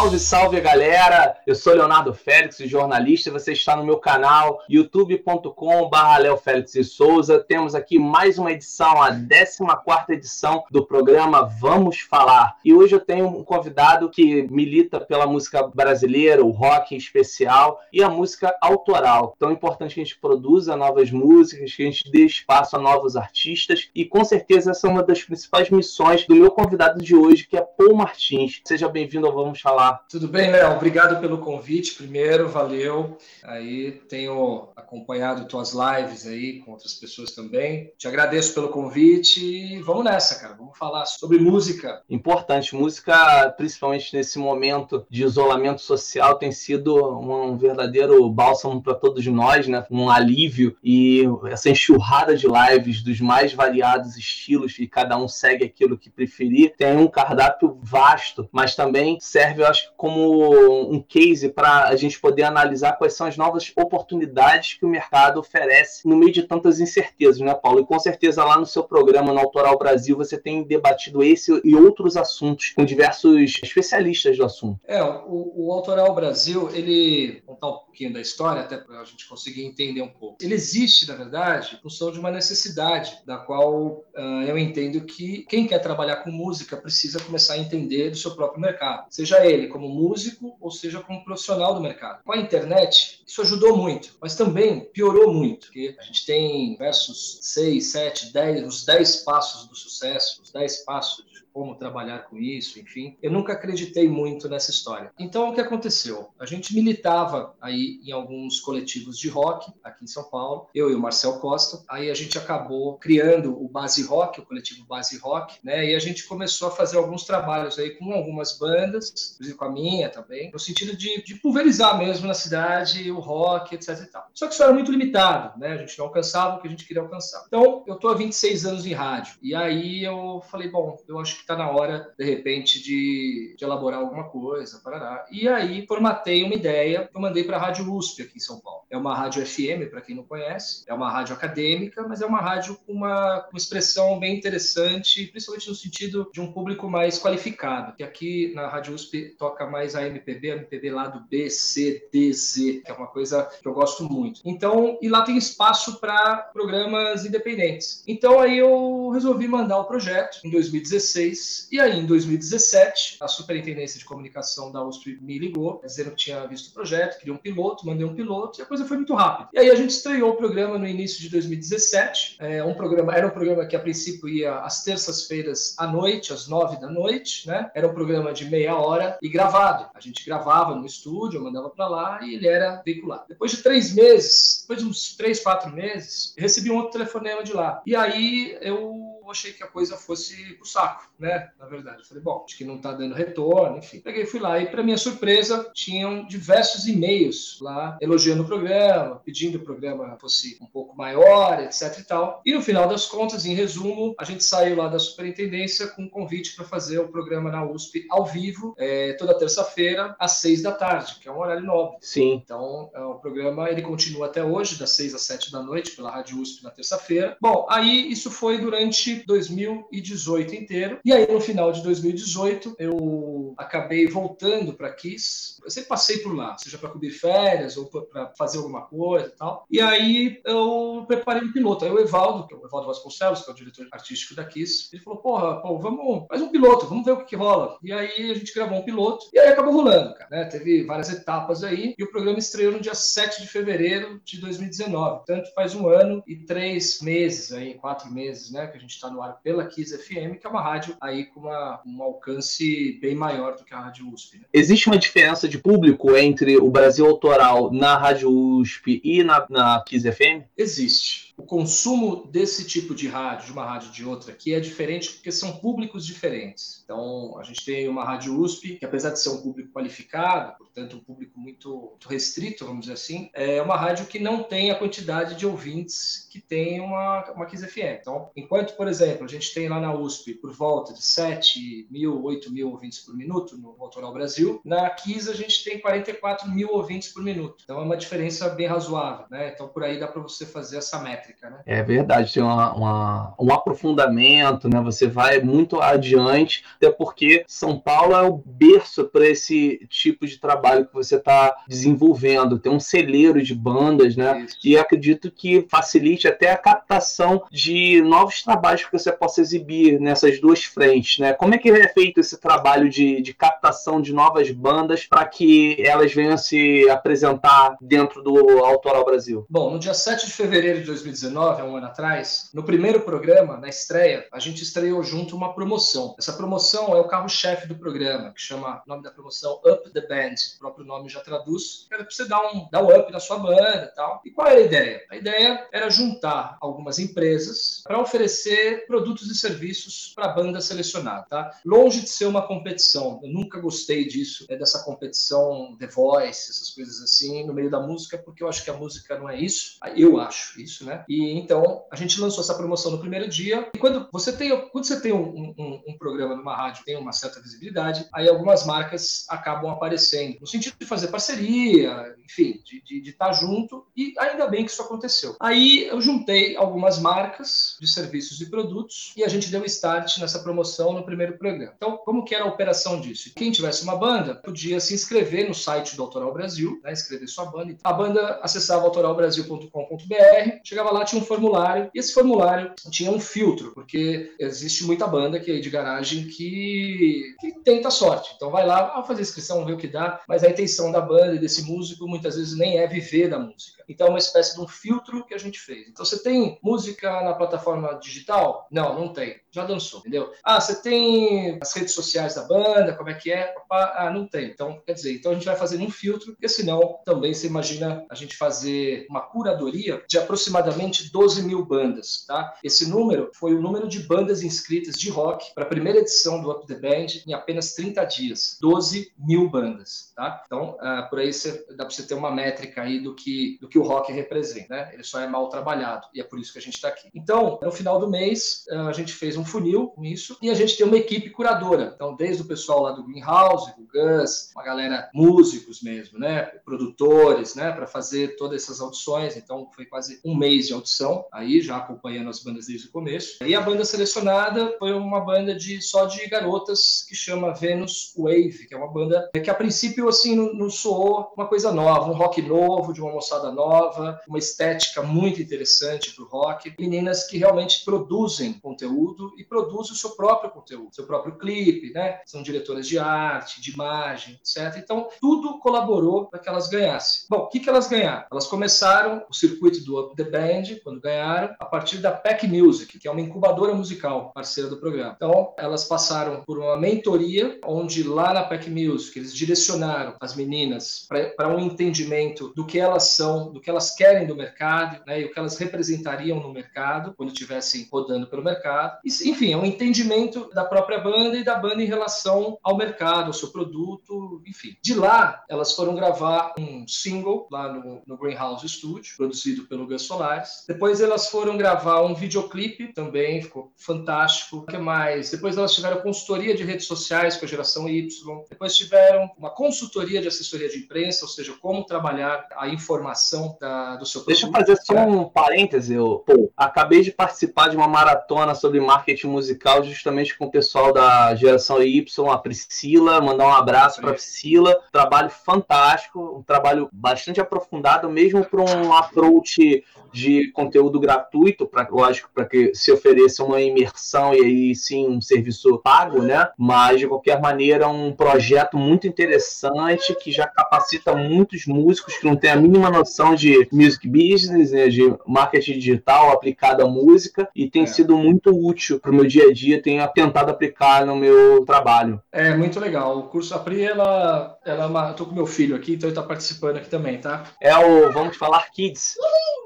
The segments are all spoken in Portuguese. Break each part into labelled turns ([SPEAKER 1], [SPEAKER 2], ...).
[SPEAKER 1] Salve, salve galera! Eu sou Leonardo Félix, jornalista, você está no meu canal youtube.com.br Léo Félix e Souza. Temos aqui mais uma edição, a 14 edição do programa Vamos Falar. E hoje eu tenho um convidado que milita pela música brasileira, o rock em especial e a música autoral. Então é importante que a gente produza novas músicas, que a gente dê espaço a novos artistas e com certeza essa é uma das principais missões do meu convidado de hoje, que é Paul Martins. Seja bem-vindo ao Vamos Falar.
[SPEAKER 2] Tudo bem, Léo? Obrigado pelo convite primeiro, valeu. Aí tenho acompanhado tuas lives aí com outras pessoas também. Te agradeço pelo convite e vamos nessa, cara. Vamos falar sobre música.
[SPEAKER 1] Importante, música, principalmente nesse momento de isolamento social, tem sido um verdadeiro bálsamo para todos nós, né? Um alívio e essa enxurrada de lives dos mais variados estilos e cada um segue aquilo que preferir. Tem um cardápio vasto, mas também serve, eu acho, como um case para a gente poder analisar quais são as novas oportunidades que o mercado oferece no meio de tantas incertezas, né, Paulo? E com certeza lá no seu programa no Autoral Brasil você tem debatido esse e outros assuntos com diversos especialistas do assunto.
[SPEAKER 2] É, o, o Autoral Brasil, ele contar um pouquinho da história até para a gente conseguir entender um pouco. Ele existe, na verdade, em função de uma necessidade da qual uh, eu entendo que quem quer trabalhar com música precisa começar a entender do seu próprio mercado, seja ele como músico ou seja como profissional do mercado. Com a internet, isso ajudou muito, mas também piorou muito, porque a gente tem versos 6, 7, 10, os 10 passos do sucesso, os 10 passos como trabalhar com isso, enfim. Eu nunca acreditei muito nessa história. Então, o que aconteceu? A gente militava aí em alguns coletivos de rock aqui em São Paulo, eu e o Marcel Costa. Aí a gente acabou criando o Base Rock, o coletivo Base Rock, né? E a gente começou a fazer alguns trabalhos aí com algumas bandas, inclusive com a minha também, no sentido de, de pulverizar mesmo na cidade o rock, etc e tal. Só que isso era muito limitado, né? A gente não alcançava o que a gente queria alcançar. Então, eu tô há 26 anos em rádio. E aí eu falei, bom, eu acho que está na hora, de repente, de, de, elaborar alguma coisa. Parará. E aí formatei uma ideia que eu mandei para a Rádio USP aqui em São Paulo. É uma rádio FM, para quem não conhece, é uma rádio acadêmica, mas é uma rádio com uma, uma expressão bem interessante, principalmente no sentido de um público mais qualificado. Que aqui na Rádio USP toca mais a MPB, a MPB lá do B, C, D, Z, que é uma coisa que eu gosto muito. Então, e lá tem espaço para programas independentes. Então aí eu resolvi mandar o projeto em 2016 2016. E aí, em 2017, a Superintendência de Comunicação da USP me ligou, dizendo que tinha visto o projeto, queria um piloto, mandei um piloto, e a coisa foi muito rápida. E aí a gente estreou o programa no início de 2017. É, um programa, era um programa que a princípio ia às terças-feiras à noite, às nove da noite, né? Era um programa de meia hora e gravado. A gente gravava no estúdio, mandava para lá e ele era veiculado. Depois de três meses, depois de uns três, quatro meses, recebi um outro telefonema de lá. E aí eu achei que a coisa fosse pro saco, né? Na verdade. Eu falei, bom, acho que não tá dando retorno, enfim. Peguei, fui lá e, para minha surpresa, tinham diversos e-mails lá elogiando o programa, pedindo que o programa fosse um pouco maior, etc e tal. E no final das contas, em resumo, a gente saiu lá da superintendência com um convite para fazer o programa na USP ao vivo, é, toda terça-feira, às seis da tarde, que é um horário nobre.
[SPEAKER 1] Sim.
[SPEAKER 2] Então, é, o programa ele continua até hoje, das seis às sete da noite, pela Rádio USP na terça-feira. Bom, aí isso foi durante 2018 inteiro. E aí, no final de 2018, eu acabei voltando para Kiss. Eu sempre passei por lá, seja para cobrir férias ou para fazer alguma coisa e tal. E aí eu preparei um piloto. Aí o Evaldo, que é o Evaldo Vasconcelos, que é o diretor artístico da Kiss, ele falou: Porra, pô, vamos, faz um piloto, vamos ver o que, que rola. E aí a gente gravou um piloto e aí acabou rolando, cara. Né? Teve várias etapas aí e o programa estreou no dia 7 de fevereiro de 2019. Portanto, faz um ano e três meses aí, quatro meses, né, que a gente está no ar pela Kiss FM, que é uma rádio aí com uma, um alcance bem maior do que a Rádio USP. Né?
[SPEAKER 1] Existe uma diferença de público entre o Brasil Autoral na Rádio USP e na, na Kiss FM?
[SPEAKER 2] Existe o consumo desse tipo de rádio, de uma rádio de outra, que é diferente porque são públicos diferentes. Então, a gente tem uma rádio USP, que apesar de ser um público qualificado, portanto, um público muito, muito restrito, vamos dizer assim, é uma rádio que não tem a quantidade de ouvintes que tem uma, uma Kiss FM. Então, enquanto, por exemplo, a gente tem lá na USP por volta de 7 mil, 8 mil ouvintes por minuto no Autoral Brasil, na Kiss a gente tem 44 mil ouvintes por minuto. Então, é uma diferença bem razoável, né? Então, por aí dá para você fazer essa métrica. Né?
[SPEAKER 1] É verdade, tem uma, uma, um aprofundamento, né? Você vai muito adiante, até porque São Paulo é o berço para esse tipo de trabalho que você está desenvolvendo. Tem um celeiro de bandas, né? Isso. E acredito que facilite até a captação de novos trabalhos que você possa exibir nessas duas frentes, né? Como é que é feito esse trabalho de, de captação de novas bandas para que elas venham se apresentar dentro do Autoral Brasil?
[SPEAKER 2] Bom, no dia 7 de fevereiro de 2019, há um ano atrás, no primeiro programa, na estreia, a gente estreou junto uma promoção. Essa promoção é o carro-chefe do programa, que chama, o nome da promoção Up the Band, o próprio nome já traduz, era para você dar um, dar um up na sua banda e tal. E qual era a ideia? A ideia era juntar algumas empresas para oferecer produtos e serviços para a banda selecionada, tá? Longe de ser uma competição, eu nunca gostei disso, né, dessa competição The Voice, essas coisas assim, no meio da música, porque eu acho que a música não é isso, eu acho isso, né? E então a gente lançou essa promoção no primeiro dia, e quando você tem, quando você tem um, um, um programa numa rádio, tem uma certa visibilidade, aí algumas marcas acabam aparecendo, no sentido de fazer parceria, enfim, de estar tá junto, e ainda bem que isso aconteceu. Aí eu juntei algumas marcas de serviços e produtos, e a gente deu start nessa promoção no primeiro programa. Então, como que era a operação disso? Quem tivesse uma banda podia se inscrever no site do Autoral Brasil, né, inscrever sua banda. A banda acessava autoralbrasil.com.br, chegava lá, tinha um formulário, e esse formulário tinha um filtro, porque existe muita banda que é de garagem que, que tenta sorte. Então vai lá, vai fazer inscrição, ver o que dá, mas a intenção da banda e desse músico muitas vezes nem é viver da música. Então é uma espécie de um filtro que a gente fez. Então você tem música na plataforma digital? Não, não tem. Já dançou, entendeu? Ah, você tem as redes sociais da banda, como é que é? Ah, não tem. Então, quer dizer, então a gente vai fazer um filtro, porque senão também você imagina a gente fazer uma curadoria de aproximadamente 12 mil bandas, tá? Esse número foi o número de bandas inscritas de rock para a primeira edição do Up the Band em apenas 30 dias. 12 mil bandas, tá? Então, uh, por aí você, dá para você ter uma métrica aí do que, do que o rock representa, né? Ele só é mal trabalhado e é por isso que a gente está aqui. Então, no final do mês, uh, a gente fez um funil com isso e a gente tem uma equipe curadora. Então, desde o pessoal lá do Greenhouse, do Gus, uma galera músicos mesmo, né? Produtores, né? Para fazer todas essas audições. Então, foi quase um mês de audição aí, já acompanhando as bandas desde o começo. E a banda selecionada foi uma banda de só de garotas que chama Venus Wave, que é uma banda que a princípio assim não soou uma coisa nova, um rock novo, de uma moçada nova, uma estética muito interessante para o rock. Meninas que realmente produzem conteúdo e produzem o seu próprio conteúdo, seu próprio clipe, né? São diretoras de arte, de imagem, etc. Então, tudo colaborou para que elas ganhassem. Bom, o que, que elas ganharam? Elas começaram o circuito do Up the Band, quando ganharam, a partir da Pack Music, que é uma incubadora musical parceira do programa. Então, elas passaram por uma mentoria, onde lá na Pack Music eles direcionaram as meninas para um entendimento do que elas são, do que elas querem do mercado, né, e o que elas representariam no mercado quando estivessem rodando pelo mercado. E, enfim, é um entendimento da própria banda e da banda em relação ao mercado, ao seu produto, enfim. De lá, elas foram gravar um single lá no, no Greenhouse Studio, produzido pelo Gus Solares. Depois elas foram gravar um videoclipe, também ficou fantástico. O que mais? Depois elas tiveram consultoria de redes sociais com a geração Y. Depois tiveram uma consultoria de assessoria de imprensa, ou seja, como trabalhar a informação da, do seu produto.
[SPEAKER 1] Deixa eu fazer só um parêntese. Eu, pô, acabei de participar de uma maratona sobre marketing musical justamente com o pessoal da geração Y, a Priscila. Mandar um abraço para Priscila. Trabalho fantástico, um trabalho bastante aprofundado, mesmo para um approach de conteúdo gratuito, pra, lógico, para que se ofereça uma imersão e aí sim um serviço pago, né? Mas de qualquer maneira, um projeto muito interessante que já capacita muitos músicos que não têm a mínima noção de music business, né? de marketing digital aplicado à música e tem é. sido muito útil para o meu dia a dia, tenho tentado aplicar no meu trabalho.
[SPEAKER 2] É muito legal. O curso Apri, ela, ela é uma, eu tô com meu filho aqui, então ele está participando aqui também, tá?
[SPEAKER 1] É o Vamos Falar Kids.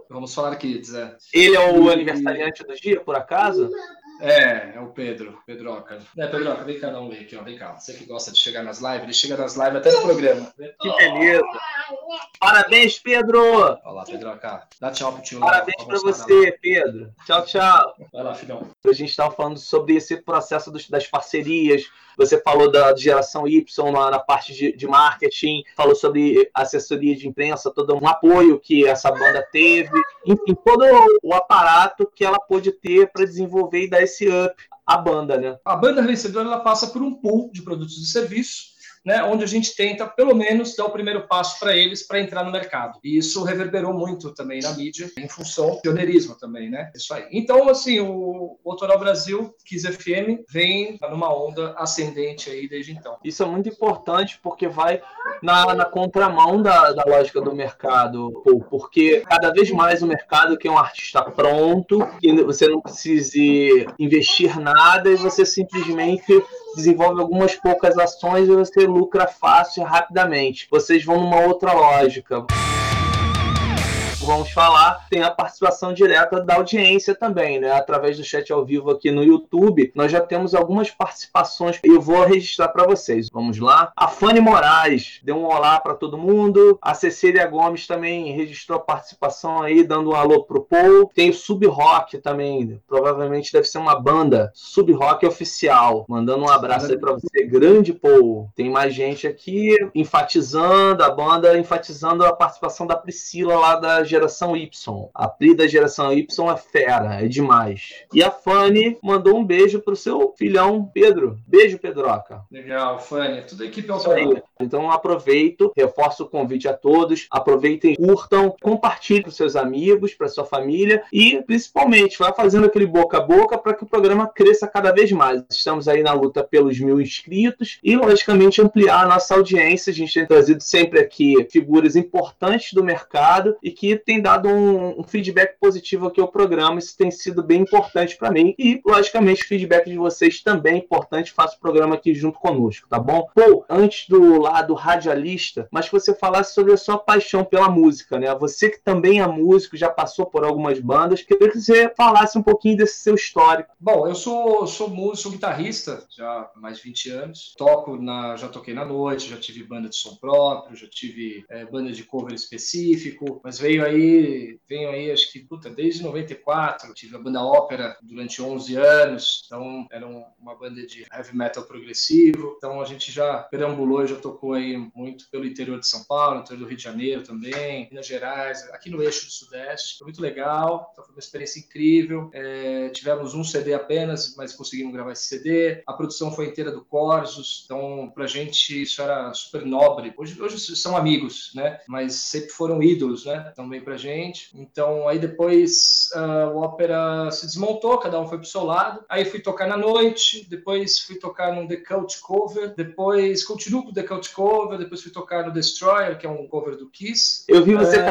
[SPEAKER 2] Vamos falar Kids, é.
[SPEAKER 1] Ele é o aniversariante do dia, por acaso?
[SPEAKER 2] É, é o Pedro, Pedroca. É, Pedroca, vem cá, vem aqui, ó, vem cá. Você que gosta de chegar nas lives, ele chega nas lives até no programa.
[SPEAKER 1] Que beleza. Parabéns, Pedro!
[SPEAKER 2] Olha lá, Pedro, cá. Dá tchau pro tio
[SPEAKER 1] Parabéns para você, Pedro. Tchau, tchau.
[SPEAKER 2] Vai lá, filhão.
[SPEAKER 1] A gente estava falando sobre esse processo dos, das parcerias. Você falou da geração Y na, na parte de, de, marketing, falou sobre assessoria de imprensa, todo um apoio que essa banda teve, enfim, todo o aparato que ela pôde ter para desenvolver e dar esse up à banda, né?
[SPEAKER 2] A banda vencedora ela passa por um pool de produtos e serviços né, onde a gente tenta, pelo menos, dar o primeiro passo para eles para entrar no mercado. E isso reverberou muito também na mídia, em função do pioneirismo também, né? Isso aí. Então, assim, o, Autoral Brasil, Kiss FM, vem numa onda ascendente aí desde então.
[SPEAKER 1] Isso é muito importante porque vai na, na contramão da, da lógica do mercado, porque cada vez mais o mercado quer um artista pronto, que você não precise investir nada e você simplesmente desenvolve algumas poucas ações e você lucra fácil e rapidamente. Vocês vão numa outra lógica vamos falar, tem a participação direta da audiência também, né? Através do chat ao vivo aqui no YouTube, nós já temos algumas participações e eu vou registrar para vocês. Vamos lá. A Fanny Moraes deu um olá para todo mundo. A Cecília Gomes também registrou a participação aí, dando um alô pro Paul. Tem o Sub Rock também, provavelmente deve ser uma banda Sub Rock oficial. Mandando um abraço aí para você, grande Paul. Tem mais gente aqui enfatizando a banda, enfatizando a participação da Priscila lá da geração Y. A Pri da geração Y é fera, é demais. E a Fanny mandou um beijo pro seu filhão Pedro. Beijo, Pedroca.
[SPEAKER 2] Legal, Fanny. Tudo equipe autoral.
[SPEAKER 1] Então aproveito, reforço o convite a todos. Aproveitem, curtam, compartilhem com seus amigos, para sua família e principalmente vá fazendo aquele boca a boca para que o programa cresça cada vez mais. Estamos aí na luta pelos mil inscritos e, logicamente, ampliar a nossa audiência. A gente tem trazido sempre aqui figuras importantes do mercado e que tem dado um, um, feedback positivo aqui ao programa. Isso tem sido bem importante para mim. E, logicamente, o feedback de vocês também é importante. Faço o programa aqui junto conosco, tá bom? Pô, antes do lado radialista, mas que você falasse sobre a sua paixão pela música, né? Você que também é músico, já passou por algumas bandas, queria que você falasse um pouquinho desse seu histórico.
[SPEAKER 2] Bom, eu sou, sou músico, sou guitarrista já há mais de 20 anos. Toco na, já toquei na noite, já tive banda de som próprio, já tive é, banda de cover específico, mas veio aí, venho aí, acho que, puta, desde 94, tive a banda ópera durante 11 anos, então era uma banda de heavy metal progressivo, então a gente já perambulou, já tocou aí muito pelo interior de São Paulo, interior do Rio de Janeiro também, Minas Gerais, aqui no eixo do Sudeste, foi muito legal, então foi uma experiência incrível, é, tivemos um CD apenas, mas conseguimos gravar esse CD, a produção foi inteira do Corsos, então pra gente isso era super nobre, hoje, hoje são amigos, né, mas sempre foram ídolos, né, também também pra gente. Então, aí depois uh, o ópera se desmontou, cada um foi pro seu lado. Aí fui tocar na noite, depois fui tocar no The Cult Cover, depois continuo com o The Cult Cover, depois fui tocar no Destroyer, que é um cover do Kiss.
[SPEAKER 1] Eu vi você é...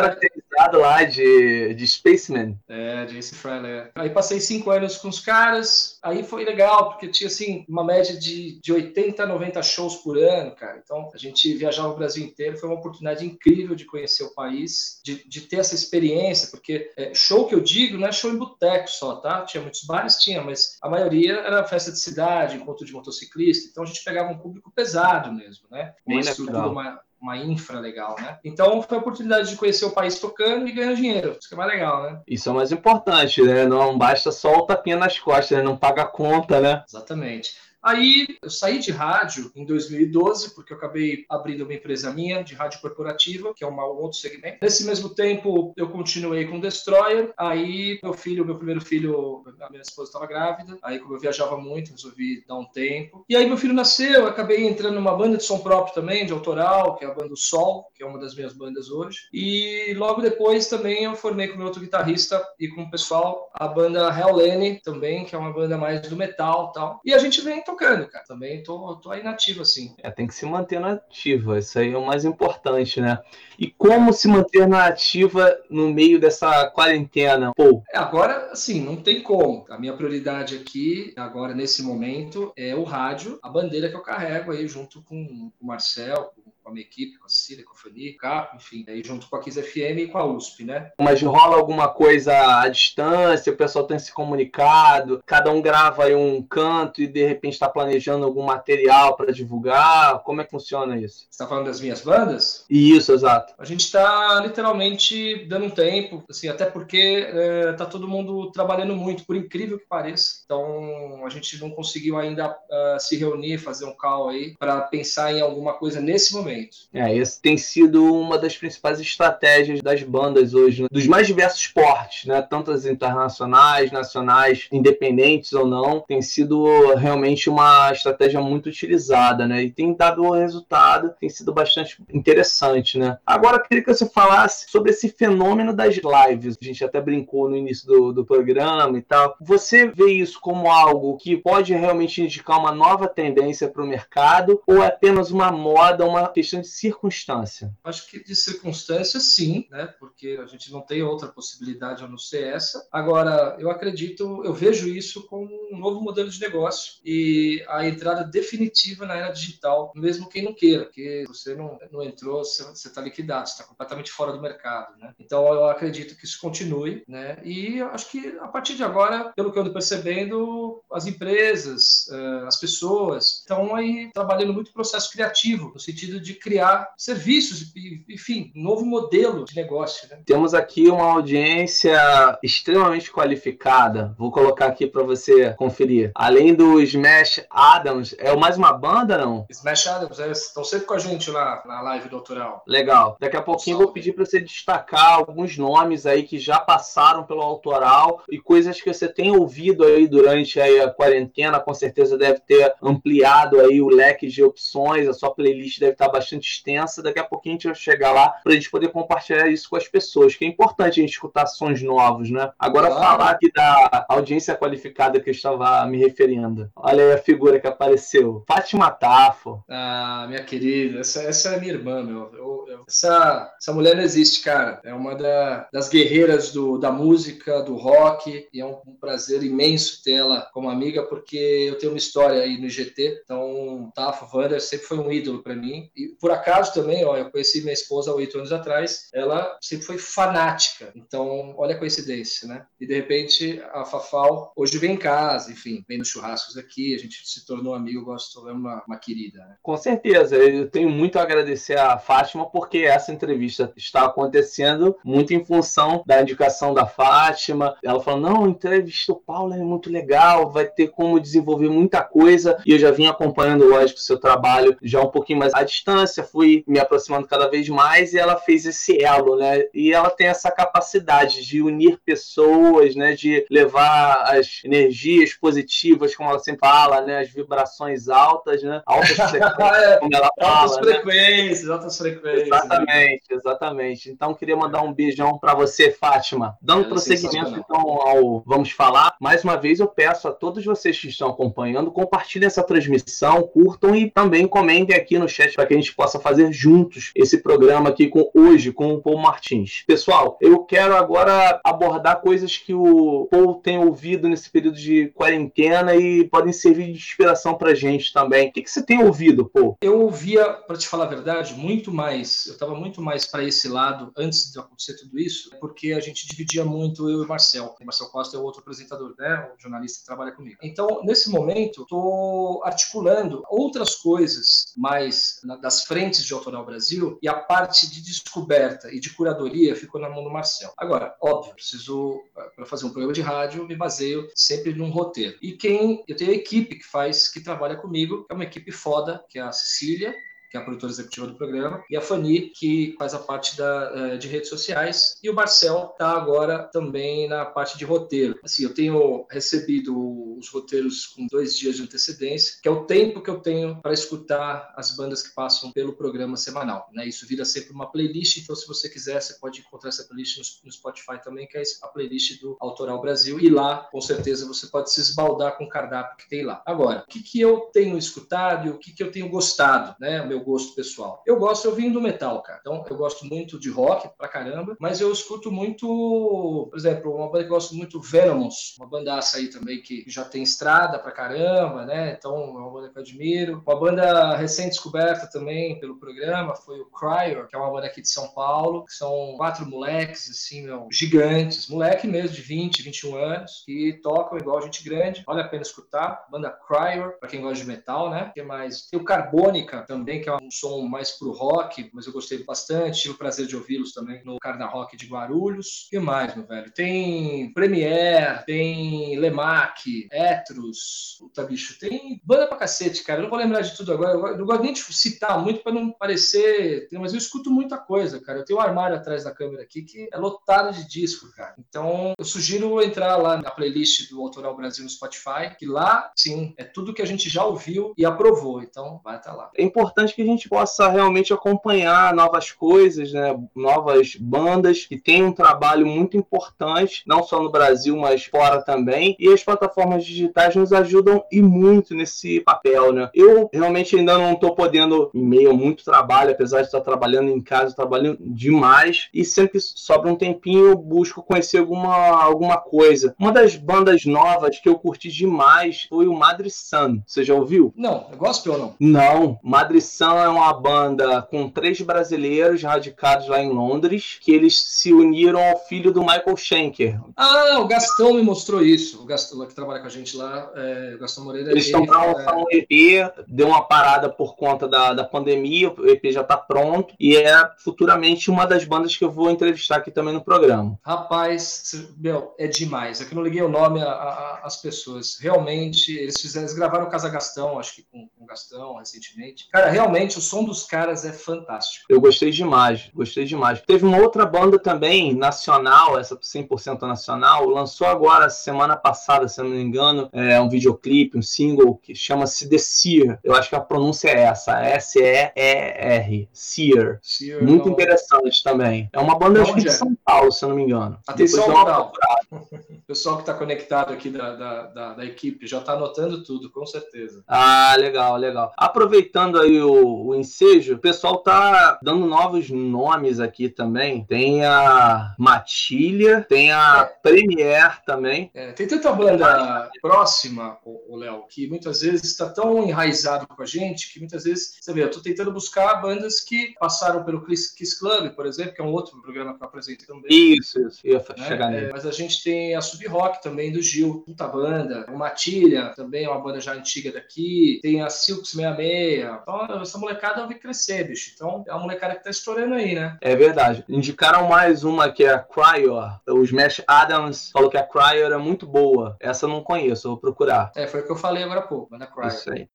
[SPEAKER 1] lá de, de Spaceman.
[SPEAKER 2] É, Jason Freller. Aí passei cinco anos com os caras, aí foi legal, porque tinha assim uma média de, de 80 a 90 shows por ano, cara. Então a gente viajava o Brasil inteiro, foi uma oportunidade incrível de conhecer o país, de, de ter essa experiência, porque é, show que eu digo não é show em boteco só, tá? Tinha muitos bares, tinha, mas a maioria era festa de cidade, encontro de motociclista, então a gente pegava um público pesado mesmo, né? Uma estrutura, uma, uma infra legal, né? Então foi a oportunidade de conhecer o país tocando e ganhar dinheiro. Isso que é mais legal, né?
[SPEAKER 1] Isso é o mais importante, né? Não basta só o tapinha nas costas, né? Não paga a conta, né?
[SPEAKER 2] Exatamente. Aí eu saí de rádio em 2012, porque eu acabei abrindo uma empresa minha de rádio corporativa, que é um outro segmento. Nesse mesmo tempo, eu continuei com o Destroyer. Aí meu filho, meu primeiro filho, a minha esposa estava grávida. Aí, como eu viajava muito, resolvi dar um tempo. E aí meu filho nasceu, eu acabei entrando numa banda de som próprio também, de autoral, que é a banda Sol, que é uma das minhas bandas hoje. E logo depois também eu formei com meu outro guitarrista e com o pessoal a banda Hellene também, que é uma banda mais do metal tal. E a gente vem tocando, cara. Também tô, tô aí nativo, assim.
[SPEAKER 1] É, tem que se manter nativa. Isso aí é o mais importante, né? E como se manter nativa no meio dessa quarentena? Pô.
[SPEAKER 2] É, agora, assim, não tem como. A minha prioridade aqui, agora, nesse momento, é o rádio, a bandeira que eu carrego aí junto com o Marcel, com a minha equipe, com a Cecília, com a Fanny, Capo, enfim, aí junto com a Kiss FM e com a USP, né?
[SPEAKER 1] Mas rola alguma coisa à distância, o pessoal tem se comunicado, cada um grava aí um canto e de repente está planejando algum material para divulgar. Como é que funciona isso? Você
[SPEAKER 2] está falando das minhas bandas?
[SPEAKER 1] Isso, exato.
[SPEAKER 2] A gente está literalmente dando um tempo, assim, até porque é, tá todo mundo trabalhando muito, por incrível que pareça. Então a gente não conseguiu ainda uh, se reunir, fazer um call aí para pensar em alguma coisa nesse momento.
[SPEAKER 1] É, esse tem sido uma das principais estratégias das bandas hoje, né? dos mais diversos portes, né? Tantas internacionais, nacionais, independentes ou não, tem sido realmente uma estratégia muito utilizada, né? E tem dado resultado, tem sido bastante interessante, né? Agora eu queria que você falasse sobre esse fenômeno das lives. A gente até brincou no início do, do programa e tal. Você vê isso como algo que pode realmente indicar uma nova tendência para o mercado ou é apenas uma moda, uma questão de circunstância?
[SPEAKER 2] Acho que de circunstância, sim, né? Porque a gente não tem outra possibilidade a não ser essa. Agora, eu acredito, eu vejo isso como um novo modelo de negócio e a entrada definitiva na era digital, mesmo quem não queira, porque você não, não entrou, você está liquidado, está completamente fora do mercado, né? Então, eu acredito que isso continue, né? E acho que a partir de agora, pelo que eu ando percebendo, as empresas, eh, as pessoas estão aí trabalhando muito processo criativo, no sentido de criar serviços, enfim, um novo modelo de negócio. Né?
[SPEAKER 1] Temos aqui uma audiência extremamente qualificada. Vou colocar aqui para você conferir. Além do Smash Adams, é mais uma banda, não?
[SPEAKER 2] Smash Adams, é, estão sempre com a gente lá na live doutoral.
[SPEAKER 1] Legal. Daqui a pouquinho vou pedir para você destacar alguns nomes aí que já passaram pelo autoral e coisas que você tem ouvido aí durante aí a quarentena, com certeza deve ter ampliado aí o leque de opções, a sua playlist deve estar bastante extensa. Daqui a pouquinho a gente vai chegar lá para a gente poder compartilhar isso com as pessoas, que é importante a gente escutar sons novos, né? Agora claro. falar aqui da audiência qualificada que eu estava me referindo. Olha aí a figura que apareceu. Fátima Tafo.
[SPEAKER 2] Ah, minha querida, essa, essa é minha irmã, meu. Eu, eu, essa, essa mulher não existe, cara. É uma da, das guerreiras do, da música, do rock, e é um, um prazer imenso tê-la como amiga, porque eu tenho uma história aí no GT, então Tafo Wander sempre foi um ídolo para mim. E por acaso também, ó, eu conheci minha esposa há oito anos atrás, ela sempre foi fanática. Então, olha a coincidência, né? E de repente a Fafal hoje vem em casa, enfim, vem nos churrascos aqui, a gente se tornou amigo, gosto, é uma, uma querida. Né?
[SPEAKER 1] Com certeza, eu tenho muito a agradecer a Fátima porque essa entrevista está acontecendo muito em função da indicação da Fátima. Ela falou: não, entrevista o Paulo é muito legal, vai ter como desenvolver muita coisa. E eu já vim acompanhando, lógico, o seu trabalho já um pouquinho mais à distância, fui me aproximando cada vez mais e ela fez esse elo, né? E ela tem essa capacidade de unir pessoas, né? De levar as energias positivas, como ela sempre fala, né? As vibrações altas, né? Altas
[SPEAKER 2] frequências, como ela fala. Altas né? frequências, altas frequências.
[SPEAKER 1] Exatamente, exatamente. Então, queria mandar um beijão para você, Fátima. Dando é prosseguimento, então, ao Vamos Falar, mais uma vez eu peço a todos vocês que estão acompanhando, compartilhem essa transmissão, curtam e também comentem aqui no chat para que a gente possa fazer juntos esse programa aqui com hoje com o Paul Martins. Pessoal, eu quero agora abordar coisas que o Paul tem ouvido nesse período de quarentena e podem servir de inspiração para gente também. O que, que você tem ouvido, Paul?
[SPEAKER 2] Eu ouvia, para te falar a verdade, muito mais. Eu estava muito mais para esse lado antes de acontecer tudo isso, porque a gente dividia muito eu e o Marcel. O Marcel Costa é o outro apresentador, né? O jornalista que trabalha comigo. Então, nesse momento, estou articulando outras coisas mais das frentes de Autoral Brasil e a parte de descoberta e de curadoria ficou na mão do Marcel. Agora, óbvio, preciso, para fazer um programa de rádio, me baseio sempre num roteiro. E quem, eu tenho a equipe que faz, que trabalha comigo, é uma equipe foda, que é a Cecília, que é a produtora executiva do programa, e a Fanny, que faz a parte da, eh, de redes sociais, e o Marcel está agora também na parte de roteiro. Assim, eu tenho recebido os roteiros com dois dias de antecedência, que é o tempo que eu tenho para escutar as bandas que passam pelo programa semanal. Né? Isso vira sempre uma playlist, então se você quiser, você pode encontrar essa playlist no, Spotify também, que é a playlist do Autoral Brasil, e lá, com certeza, você pode se esbaldar com o cardápio que tem lá. Agora, o que, que eu tenho escutado e o que, que eu tenho gostado? Né? Meu gosto pessoal. Eu gosto, eu vim do metal, cara. Então, eu gosto muito de rock pra caramba, mas eu escuto muito, por exemplo, uma banda que eu gosto muito, Venomous, uma bandaça aí também que já tem estrada pra caramba, né? Então, é uma banda que eu admiro. Uma banda recém-descoberta também pelo programa foi o Cryer, que é uma banda aqui de São Paulo, que são quatro moleques, assim, meu, gigantes, moleque mesmo de 20, 21 anos, que tocam igual gente grande, vale a pena escutar. Banda Cryer, pra quem gosta de metal, né? que mais? Tem o Carbônica também, que é um som mais pro rock, mas eu gostei bastante. Tive o prazer de ouvi-los também no Carna Rock de Guarulhos. Que mais, meu velho? Tem Premiere, tem Lemac, Etros, puta bicho, tem banda pra cacete, cara. Eu não vou lembrar de tudo agora. Eu não gosto nem de citar muito para não parecer, mas eu escuto muita coisa, cara. Eu tenho um armário atrás da câmera aqui que é lotado de disco, cara. Então, eu sugiro entrar lá na playlist do Autoral Brasil no Spotify, que lá, sim, é tudo que a gente já ouviu e aprovou. Então, vai estar tá lá.
[SPEAKER 1] É importante que a gente possa realmente acompanhar novas coisas, né? Novas bandas que têm um trabalho muito importante, não só no Brasil, mas fora também. E as plataformas digitais nos ajudam e muito nesse papel, né? Eu realmente ainda não estou podendo, em meio a muito trabalho, apesar de estar trabalhando em casa, trabalhando demais, e sempre que sobra um tempinho, eu busco conhecer alguma, alguma coisa. Uma das bandas novas que eu curti demais foi o Madre Sun. Você já ouviu?
[SPEAKER 2] Não, é gospel ou não?
[SPEAKER 1] Não. Madre Sun é uma banda com três brasileiros radicados lá em Londres, que eles se uniram ao filho do Michael Schenker.
[SPEAKER 2] Ah, o Gastão me mostrou isso. O Gastão que trabalha com a gente lá, é, o Gastão Moreira.
[SPEAKER 1] Eles estão para lançar é... um EP, deu uma parada por conta da, da pandemia, o EP já está pronto e é futuramente uma das bandas que eu vou entrevistar aqui também no programa.
[SPEAKER 2] Rapaz, meu, é demais. É que eu não liguei o nome às pessoas. Realmente, eles fizeram, eles gravaram o Casa Gastão, acho que com, com o Gastão recentemente. Cara, realmente o som dos caras é fantástico.
[SPEAKER 1] Eu gostei demais, gostei demais. Teve uma outra banda também, nacional, essa 100% nacional, lançou agora, semana passada, se não me engano, é um videoclipe, um single que chama-se The Seer. Eu acho que a pronúncia é essa, S-E-E-R, Seer. Seer Muito não... interessante também. É uma banda de é? São Paulo, se eu não me engano.
[SPEAKER 2] Atenção, moral. Pessoal que está conectado aqui da, da, da, da equipe já está anotando tudo, com certeza.
[SPEAKER 1] Ah, legal, legal. Aproveitando aí o, o ensejo, o pessoal tá dando novos nomes aqui também. Tem a Matilha, tem a é. Premiere também.
[SPEAKER 2] É, tem tanta banda próxima, o Léo, que muitas vezes está tão enraizado com a gente que muitas vezes, você vê, eu estou tentando buscar bandas que passaram pelo Kiss Club, por exemplo, que é um outro programa que eu apresento também.
[SPEAKER 1] Isso, isso. Eu ia né? chegar nele.
[SPEAKER 2] É, mas a gente tem a Sub Rock também do Gil, puta banda. O Matilha também é uma banda já antiga daqui. Tem a Silks 66. Então, essa molecada vai crescer, bicho. Então, é uma molecada que tá estourando aí, né?
[SPEAKER 1] É verdade. Indicaram mais uma que é a Cryer. O Smash Adams falou que a Cryer é muito boa. Essa eu não conheço, eu vou procurar.
[SPEAKER 2] É, foi o que eu falei agora há pouco, banda Cryer.
[SPEAKER 1] Isso aí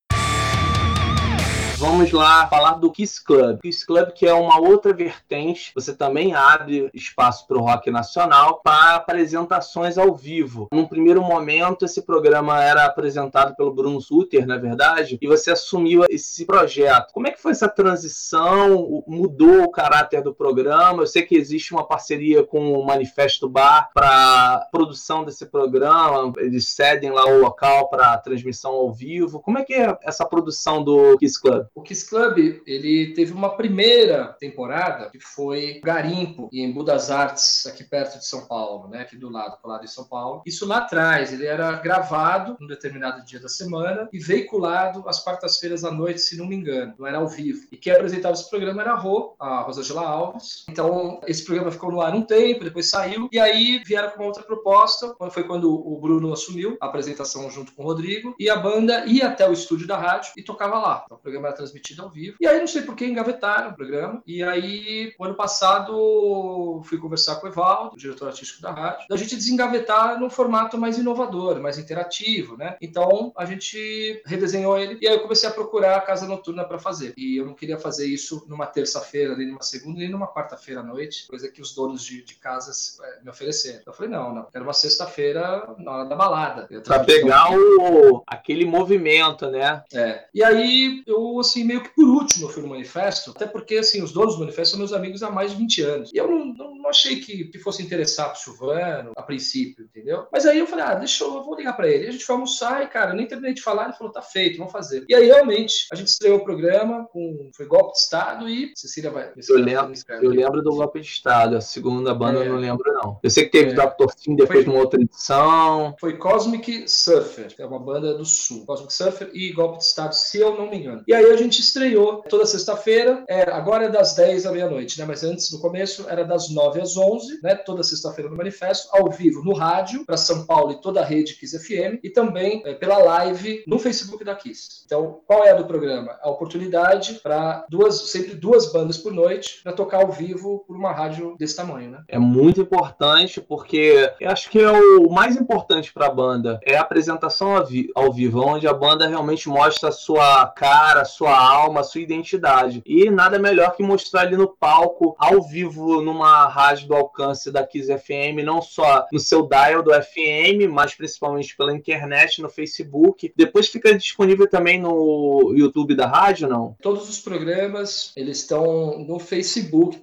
[SPEAKER 1] vamos lá falar do Kiss Club. Kiss Club que é uma outra vertente, você também abre espaço para o rock nacional para apresentações ao vivo. Num primeiro momento, esse programa era apresentado pelo Bruno Suter, na verdade, e você assumiu esse projeto. Como é que foi essa transição? Mudou o caráter do programa? Eu sei que existe uma parceria com o Manifesto Bar para produção desse programa, eles cedem lá o local para transmissão ao vivo. Como é que é essa produção do Kiss Club?
[SPEAKER 2] O Kiss Club, ele teve uma primeira temporada que foi Garimpo, em Budas Artes, aqui perto de São Paulo, né? Aqui do lado, do lado de São Paulo. Isso lá atrás, ele era gravado num determinado dia da semana e veiculado às quartas-feiras à noite, se não me engano. Não era ao vivo. E quem apresentava esse programa era a Rô, a Rosângela Alves. Então, esse programa ficou no ar um tempo, depois saiu, e aí vieram com uma outra proposta. Foi quando o Bruno assumiu a apresentação junto com o Rodrigo, e a banda ia até o estúdio da rádio e tocava lá. Então, o programa era transmitido ao vivo. E aí, não sei por que, engavetaram o programa. E aí, o ano passado, fui conversar com o Evaldo, o diretor artístico da rádio, da gente desengavetar num formato mais inovador, mais interativo, né? Então, a gente redesenhou ele. E aí, eu comecei a procurar a casa noturna para fazer. E eu não queria fazer isso numa terça-feira, nem numa segunda, nem numa quarta-feira à noite, coisa que os donos de, de casas é, me ofereceram. Eu falei, não, não. Era uma sexta-feira na hora da balada.
[SPEAKER 1] Pra pegar o, aquele movimento, né?
[SPEAKER 2] É. E aí, eu assim, meio que por último eu fui no manifesto, até porque, assim, os donos do manifesto são meus amigos há mais de 20 anos. E eu não, não, não achei que, que fosse interessar pro Silvano, a princípio, entendeu? Mas aí eu falei, ah, deixa eu, eu vou ligar para ele. E a gente foi almoçar e, cara, eu nem terminei de falar, ele falou, tá feito, vamos fazer. E aí, realmente, a gente estreou o programa com, foi Golpe de Estado e Cecília vai...
[SPEAKER 1] Eu lembro, eu lembro do Golpe de Estado, a segunda banda é. eu não lembro, não. Eu sei que teve é. Dr. Sim depois foi, numa outra edição.
[SPEAKER 2] Foi Cosmic Surfer, que é uma banda do Sul. Cosmic Surfer e Golpe de Estado, se eu não me engano. E aí a gente estreou toda sexta-feira, é, agora é das 10 à meia-noite, né? Mas antes, no começo, era das 9 às 11, né? Toda sexta-feira no Manifesto, ao vivo no rádio, para São Paulo e toda a rede Kiss FM, e também é, pela live no Facebook da Kiss. Então, qual é a do programa? A oportunidade para duas, sempre duas bandas por noite, para tocar ao vivo por uma rádio desse tamanho, né?
[SPEAKER 1] É muito importante, porque eu acho que é o mais importante para a banda é a apresentação ao vivo, onde a banda realmente mostra a sua cara, a sua alma, a sua identidade. E nada melhor que mostrar ali no palco, ao vivo, numa rádio do alcance da Kiss FM, não só no seu dial do FM, mas principalmente pela internet, no Facebook. Depois fica disponível também no YouTube da rádio, não?
[SPEAKER 2] Todos os programas, eles estão no Facebook,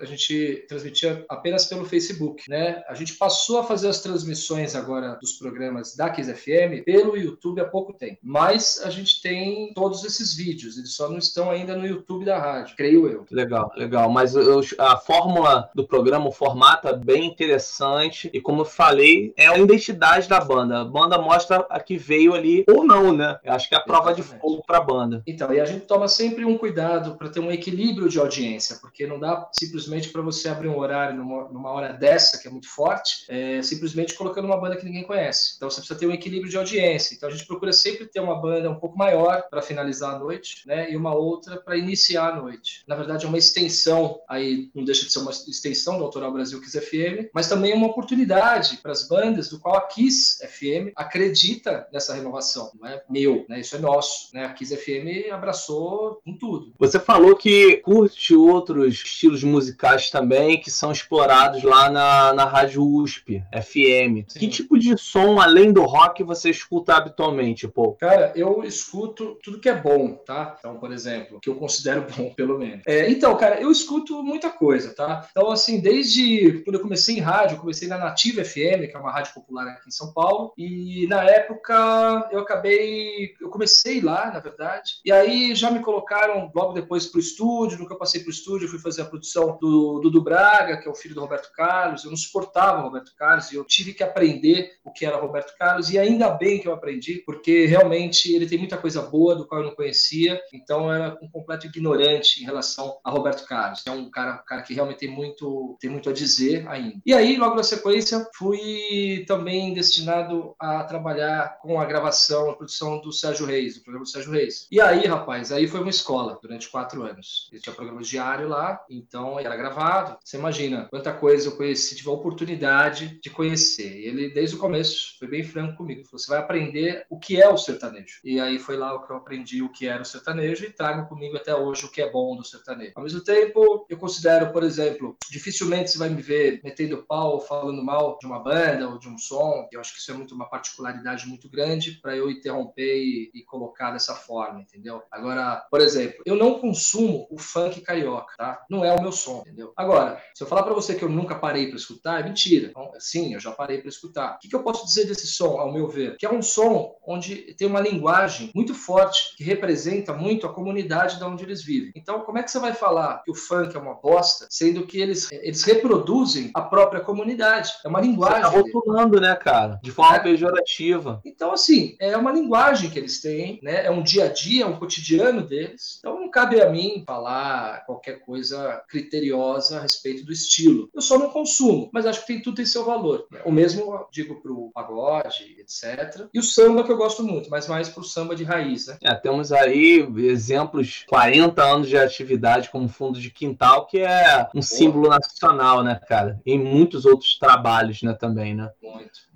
[SPEAKER 2] a gente transmitia apenas pelo Facebook, né? A gente passou a fazer as transmissões agora dos programas da Kiss FM pelo YouTube há pouco tempo, mas a gente tem todos esses vídeos, eles só não estão ainda no YouTube da rádio, creio eu.
[SPEAKER 1] Legal, legal, mas eu, a fórmula do programa, o formato é bem interessante e como eu falei, é a identidade da banda. A banda mostra a que veio ali ou não, né? Eu acho que é a prova Exatamente. de fogo para a banda.
[SPEAKER 2] Então, e a gente toma sempre um cuidado para ter um equilíbrio de audiência, porque não dá simplesmente para você abrir um horário numa, numa, hora dessa, que é muito forte, é, simplesmente colocando uma banda que ninguém conhece. Então, você precisa ter um equilíbrio de audiência. Então, a gente procura sempre ter uma banda um pouco maior para finalizar a noite, né? E uma outra para iniciar a noite. Na verdade, é uma extensão, aí não deixa de ser uma extensão do Autoral Brasil Kiss FM, mas também é uma oportunidade para as bandas do qual a Kiss FM acredita nessa renovação. Não é meu, né? Isso é nosso. Né? A Kiss FM abraçou com tudo.
[SPEAKER 1] Você falou que curte outros estilos musicais também que são explorados lá na, na Rádio USP, FM. Sim. Que tipo de som, além do rock, você escuta habitualmente, pô?
[SPEAKER 2] Cara, eu escuto tudo que é bom, tá? Então, por exemplo, que eu considero bom, pelo menos. É, então, cara, eu escuto muita coisa, tá? Então, assim, desde quando eu comecei em rádio, eu comecei na Nativa FM, que é uma rádio popular aqui em São Paulo, e na época eu acabei, eu comecei lá, na verdade, e aí já me colocaram logo depois pro estúdio, nunca passei pro estúdio, eu fui fazer a produção do Dudu Braga, que é o filho do Roberto Carlos, eu não suportava o Roberto Carlos, e eu tive que aprender o que era Roberto Carlos, e ainda bem que eu aprendi, porque realmente ele tem muita coisa boa do qual eu não conhecia, então eu era um completo ignorante em relação a Roberto Carlos. É um cara, cara que realmente tem muito, tem muito a dizer ainda. E aí, logo na sequência, fui também destinado a trabalhar com a gravação, a produção do Sérgio Reis, do programa do Sérgio Reis. E aí, rapaz, aí foi uma escola durante quatro anos. Ele tinha programa diário lá, então era gravado. Você imagina quanta coisa eu conheci, tive a oportunidade de conhecer. Ele, desde o começo, foi bem franco comigo. Falou, você vai aprender o que é o sertanejo. E aí foi lá que eu aprendi o que era o sertanejo e trago comigo até hoje o que é bom do sertanejo. Ao mesmo tempo, eu considero, por exemplo, dificilmente você vai me ver metendo pau, falando mal de uma banda ou de um som. Eu acho que isso é muito uma particularidade muito grande para eu interromper e, e, colocar dessa forma, entendeu? Agora, por exemplo, eu não consumo o funk carioca, tá? Não é o meu som, entendeu? Agora, se eu falar para você que eu nunca parei para escutar, é mentira. Então, sim, eu já parei para escutar. O que, que eu posso dizer desse som, ao meu ver? Que é um som onde tem uma linguagem muito forte que representa muito a comunidade da onde eles vivem. Então, como é que você vai falar que o funk é uma bosta, sendo que eles, eles reproduzem a própria comunidade? É uma linguagem. Você
[SPEAKER 1] tá rotulando, né, cara? De forma é. pejorativa.
[SPEAKER 2] Então, assim, é uma linguagem que eles têm, né? É um dia a dia, um cotidiano deles. Então, não cabe a mim falar qualquer coisa criteriosa a respeito do estilo. Eu só não consumo, mas acho que tem tudo tem seu valor. O mesmo digo pro pagode, etc. E o samba que eu gosto muito, mas mais pro samba de raiz, né?
[SPEAKER 1] É, temos aí exemplos 40 anos de atividade como fundo de quintal, que é um símbolo nacional, né, cara? Em muitos outros trabalhos, né, também, né?
[SPEAKER 2] Muito,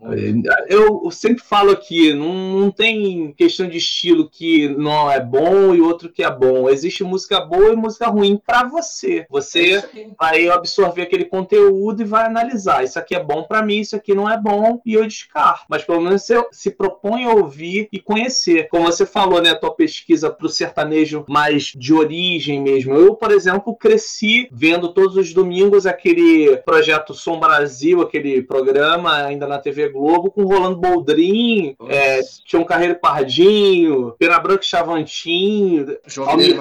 [SPEAKER 1] Eu sempre falo aqui, não, não tem questão de estilo que não é bom e outro que é bom. Existe música boa e música ruim para você. Você é vai absorver aquele conteúdo e vai analisar. Isso aqui é bom para mim, isso aqui não é bom e eu descarto. Mas pelo menos você se propõe a ouvir e conhecer. Como você falou, né, a tua pesquisa pro sertanejo mais de origem mesmo. Eu, por exemplo, cresci vendo todos os domingos aquele projeto Som Brasil, aquele programa ainda na TV Globo, com Rolando Boldrin, é, tinha um Carreiro Pardinho, Pena Branca Chavantinho, Almir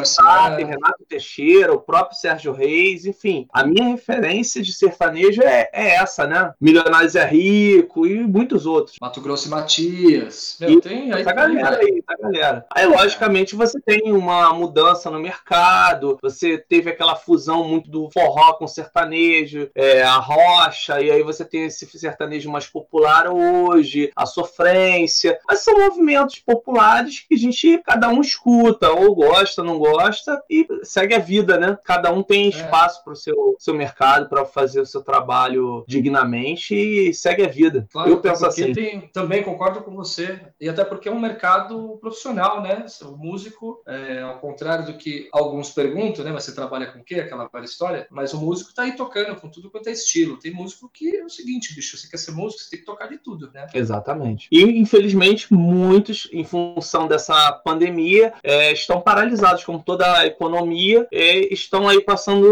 [SPEAKER 1] Renato Teixeira, o próprio Sérgio Reis, enfim. A minha referência de sertanejo é, é essa, né? Milionários é Rico e muitos outros.
[SPEAKER 2] Mato Grosso e Matias.
[SPEAKER 1] Meu, e tem aí. Tá galera aí, tá galera. Aí, logicamente, você tem uma mudança no mercado, você teve aquela fusão muito do forró com sertanejo, é, a rocha, e aí você tem esse sertanejo mais popular hoje, a sofrência. Mas são movimentos populares que a gente, cada um escuta, ou gosta, não gosta, e segue a vida, né? Cada um tem é. espaço é. para o seu, seu mercado, para fazer o seu trabalho dignamente e segue a vida.
[SPEAKER 2] Claro, Eu penso assim. Tem, também concordo com você, e até porque é um mercado profissional, né? O músico, é, ao contrário do que alguns perguntam, né? Mas você trabalha com o quê? Aquela velha história. Mas o músico está aí tocando com tudo quanto é estilo. Tem músico que é o seguinte, bicho, você quer ser músico, você tem que tocar de tudo, né?
[SPEAKER 1] Exatamente. E, infelizmente, muitos, em função dessa pandemia, é, estão paralisados, como toda a economia, é, estão aí passando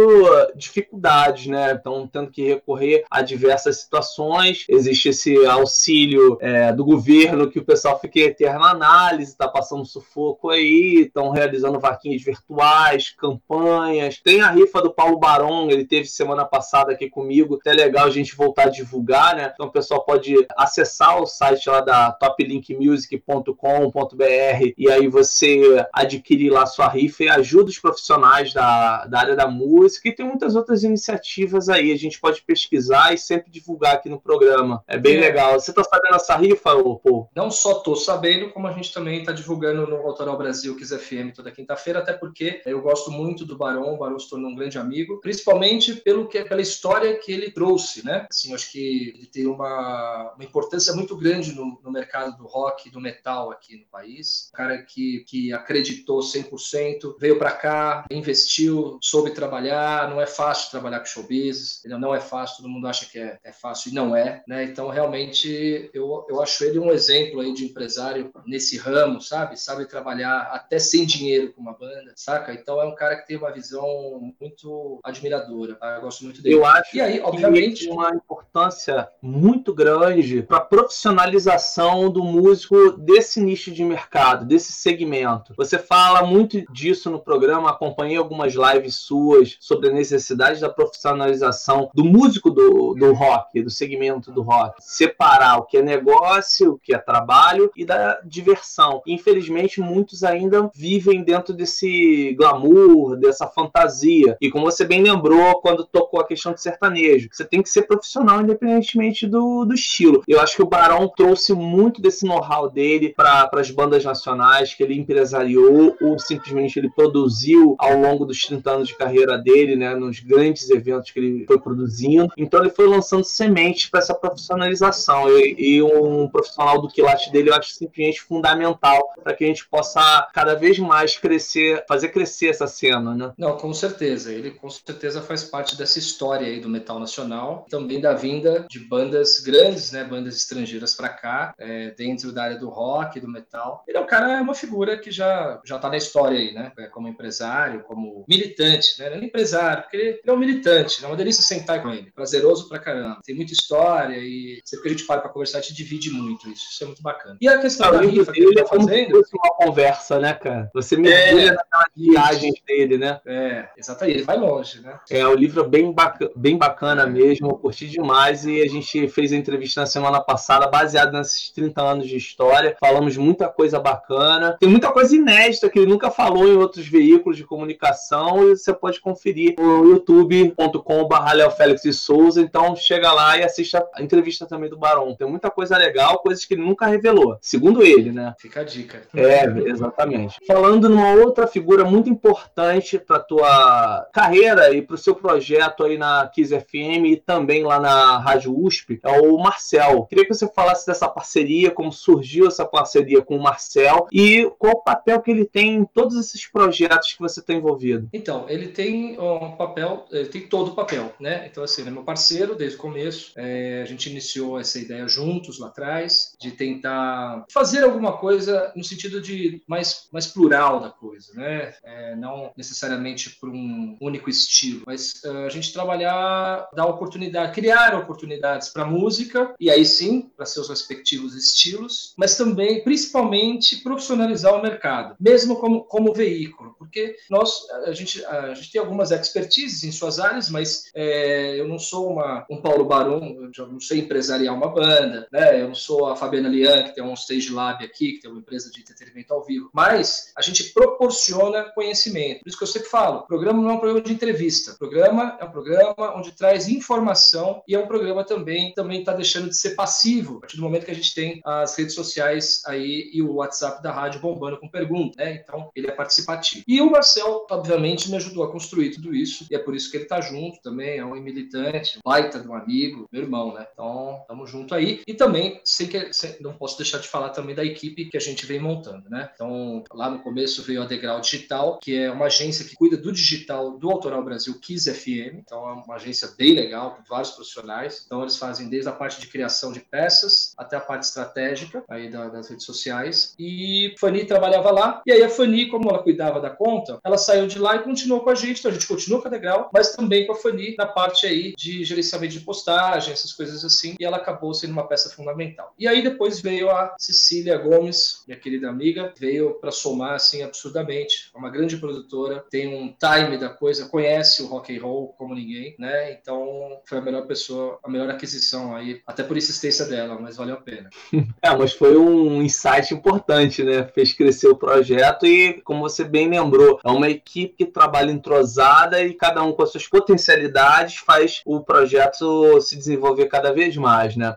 [SPEAKER 1] dificuldades, né? Estão tendo que recorrer a diversas situações. Existe esse auxílio é, do governo que o pessoal fica em eterna análise, está passando sufoco aí, estão realizando vaquinhas virtuais, campanhas. Tem a rifa do Paulo Barão, ele teve semana passada aqui comigo, até legal a gente voltar a divulgar, né? Então o pessoal pode acessar o site lá da toplinkmusic.com.br e aí você adquirir lá sua rifa e ajuda os profissionais da, da área da música e tem muitas outras iniciativas aí. A gente pode pesquisar e sempre divulgar aqui no programa. É bem é. legal. Você tá sabendo essa rifa, Pô?
[SPEAKER 2] Não só tô sabendo, como a gente também tá divulgando no Autoral Brasil Kiss FM toda quinta-feira, até porque eu gosto muito do Barão, o Barão se tornou um grande amigo, principalmente pelo que, pela história que ele trouxe, né? Assim, acho que ele tem uma, uma importância muito grande no, no mercado do rock do metal aqui no país. Um cara que, que acreditou 100%, veio para cá, investiu, soube trabalhar. Não é fácil trabalhar com show business, não é fácil, todo mundo acha que é, é fácil e não é, né? Então, realmente, eu, eu acho ele um exemplo aí de empresário nesse ramo, sabe? Sabe trabalhar até sem dinheiro com uma banda, saca? Então, é um cara que tem uma visão muito admiradora. Tá? Eu gosto muito dele.
[SPEAKER 1] Eu acho e aí, obviamente, uma importância muito grande para a profissionalização do músico desse nicho de mercado, desse segmento. Você fala muito disso no programa, acompanhei algumas lives suas sobre a necessidade da profissionalização do músico do, do rock, do segmento do rock. Separar o que é negócio, o que é trabalho e da diversão. Infelizmente, muitos ainda vivem dentro desse glamour, dessa fantasia. E como você bem lembrou quando tocou a questão de sertanejo, você tem que ser profissional independentemente do, do estilo. Eu acho que o Barão trouxe muito desse know-how dele para as bandas nacionais, que ele empresariou ou simplesmente ele produziu ao longo dos 30 anos de carreira dele, né, nos grandes eventos que ele foi produzindo. Então ele foi lançando sementes para essa profissionalização. E, e, um profissional do quilate dele eu acho simplesmente fundamental para que a gente possa cada vez mais crescer, fazer crescer essa cena, né?
[SPEAKER 2] Não, com certeza. Ele com certeza faz parte dessa história aí do metal nacional, também da vinda de bandas grandes, né, bandas estrangeiras para cá, é, dentro da área do rock, do metal. Ele é um cara, é uma figura que já já tá na história aí, né, é, como empresário, como militante, né, não é empresário, porque ele, é um militante, né, é uma delícia sentar com ele, prazeroso pra caramba. Tem muita história e sempre que a gente para para conversar, a gente divide muito isso, isso é muito bacana. E a questão ah, da rifa que ele tá é fazendo...
[SPEAKER 1] uma conversa, né, cara? Você mergulha é, naquela viagem dele, né?
[SPEAKER 2] É, exatamente, ele vai longe, né?
[SPEAKER 1] É, o livro é bem, bac bem bacana mesmo, eu curti demais e a gente fez a entrevista na semana passada baseado nesses 30 anos de história, falamos muita coisa bacana, tem muita coisa inédita que ele nunca falou em outros veículos de comunicação e você pode conferir no youtube.com.br Léo Félix e Souza, então chega lá e assista a entrevista também do Barão, tem muita coisa legal, coisas que ele nunca revelou, segundo ele, né?
[SPEAKER 2] Fica a dica.
[SPEAKER 1] É, exatamente. Falando numa outra figura muito importante para tua carreira e para o seu projeto aí na Kiss FM e também lá na Rádio USP, é o Marcel. Queria que você falasse dessa parceria, como surgiu essa parceria com o Marcel e qual o papel que ele tem em todos esses projetos que você está envolvido.
[SPEAKER 2] Então, ele tem um papel, ele tem todo o papel, né? Então, assim, ele é meu parceiro desde o começo. É, a gente iniciou essa ideia juntos lá atrás, de tentar fazer alguma coisa no sentido de mais, mais plural da coisa, né? É, não necessariamente por um único estilo, mas uh, a gente trabalhar, dar oportunidade, criar oportunidades para música, e aí sim, para seus respectivos estilos, mas também, principalmente, profissionalizar o mercado, mesmo como, como veículo, porque nós, a gente, a gente tem algumas expertises em suas áreas, mas é, eu não sou uma, um Paulo Barão, eu não sei empresariar uma banda, né? eu não sou a Fabiana Lian, que tem um Stage Lab aqui, que tem uma empresa de entretenimento ao vivo, mas a gente proporciona conhecimento. Por isso que eu sempre falo, programa não é um programa de entrevista, o programa é um programa onde traz informação e é um programa também também está deixando de ser passivo a partir do momento que a gente tem as redes sociais aí e o WhatsApp da rádio bombando com perguntas, né? Então ele é participativo. E o Marcel, obviamente, me ajudou a construir tudo isso e é por isso que ele está junto também, é um militante, baita de um amigo, meu irmão, né? Então estamos junto aí e também sem que não posso deixar de falar também da equipe que a gente vem montando, né? Então lá no começo veio a Degrau Digital, que é uma agência que cuida do digital do Autoral Brasil Kiss FM, então é uma agência bem legal com vários profissionais. Então eles fazem desde a parte de criação de peças até a parte estratégica aí das redes sociais. E Fanny trabalhava lá. E aí a Fanny, como ela cuidava da conta, ela saiu de lá e continuou com a gente. Então a gente continuou com a Degrau, mas também com a Fanny na parte aí de gerenciamento de postagem, essas coisas assim. E ela acabou sendo uma peça fundamental. E aí depois veio a Cecília Gomes, minha querida amiga, veio para somar assim absurdamente. É uma grande produtora, tem um time da coisa, conhece o rock and roll como ninguém, né? Então foi a melhor pessoa, a melhor aquisição aí, até por insistência dela, mas valeu a pena.
[SPEAKER 1] É, mas foi um insight importante, né? Fez crescer o projeto e, como você bem lembrou, é uma equipe que trabalha entrosada e cada um com as suas potencialidades faz o projeto se desenvolver cada vez mais, né?